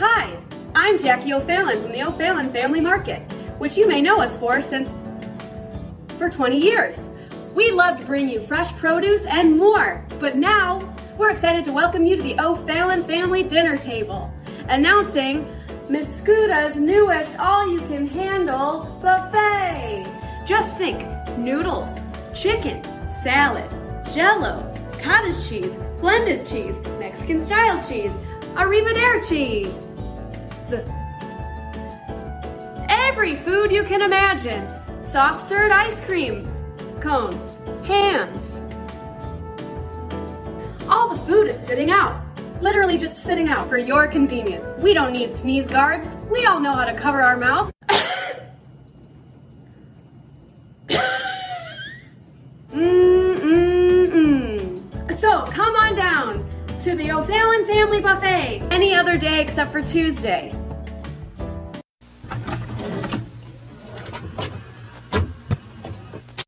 I'm Jackie O'Fallon from the O'Fallon Family Market, which you may know us for since for 20 years. We love to bring you fresh produce and more, but now we're excited to welcome you to the O'Fallon Family Dinner Table, announcing Mascoutah's newest all-you-can-handle buffet. Just think, noodles, chicken, salad, jello, cottage cheese, blended cheese, Mexican style cheese, arrivederci. Every food you can imagine. Soft served ice cream, cones, hams. All the food is sitting out. Literally just sitting out for your convenience. We don't need sneeze guards. We all know how to cover our mouth. Mm-mm-mm. So come on down to the O'Fallon Family Buffet any other day except for Tuesday.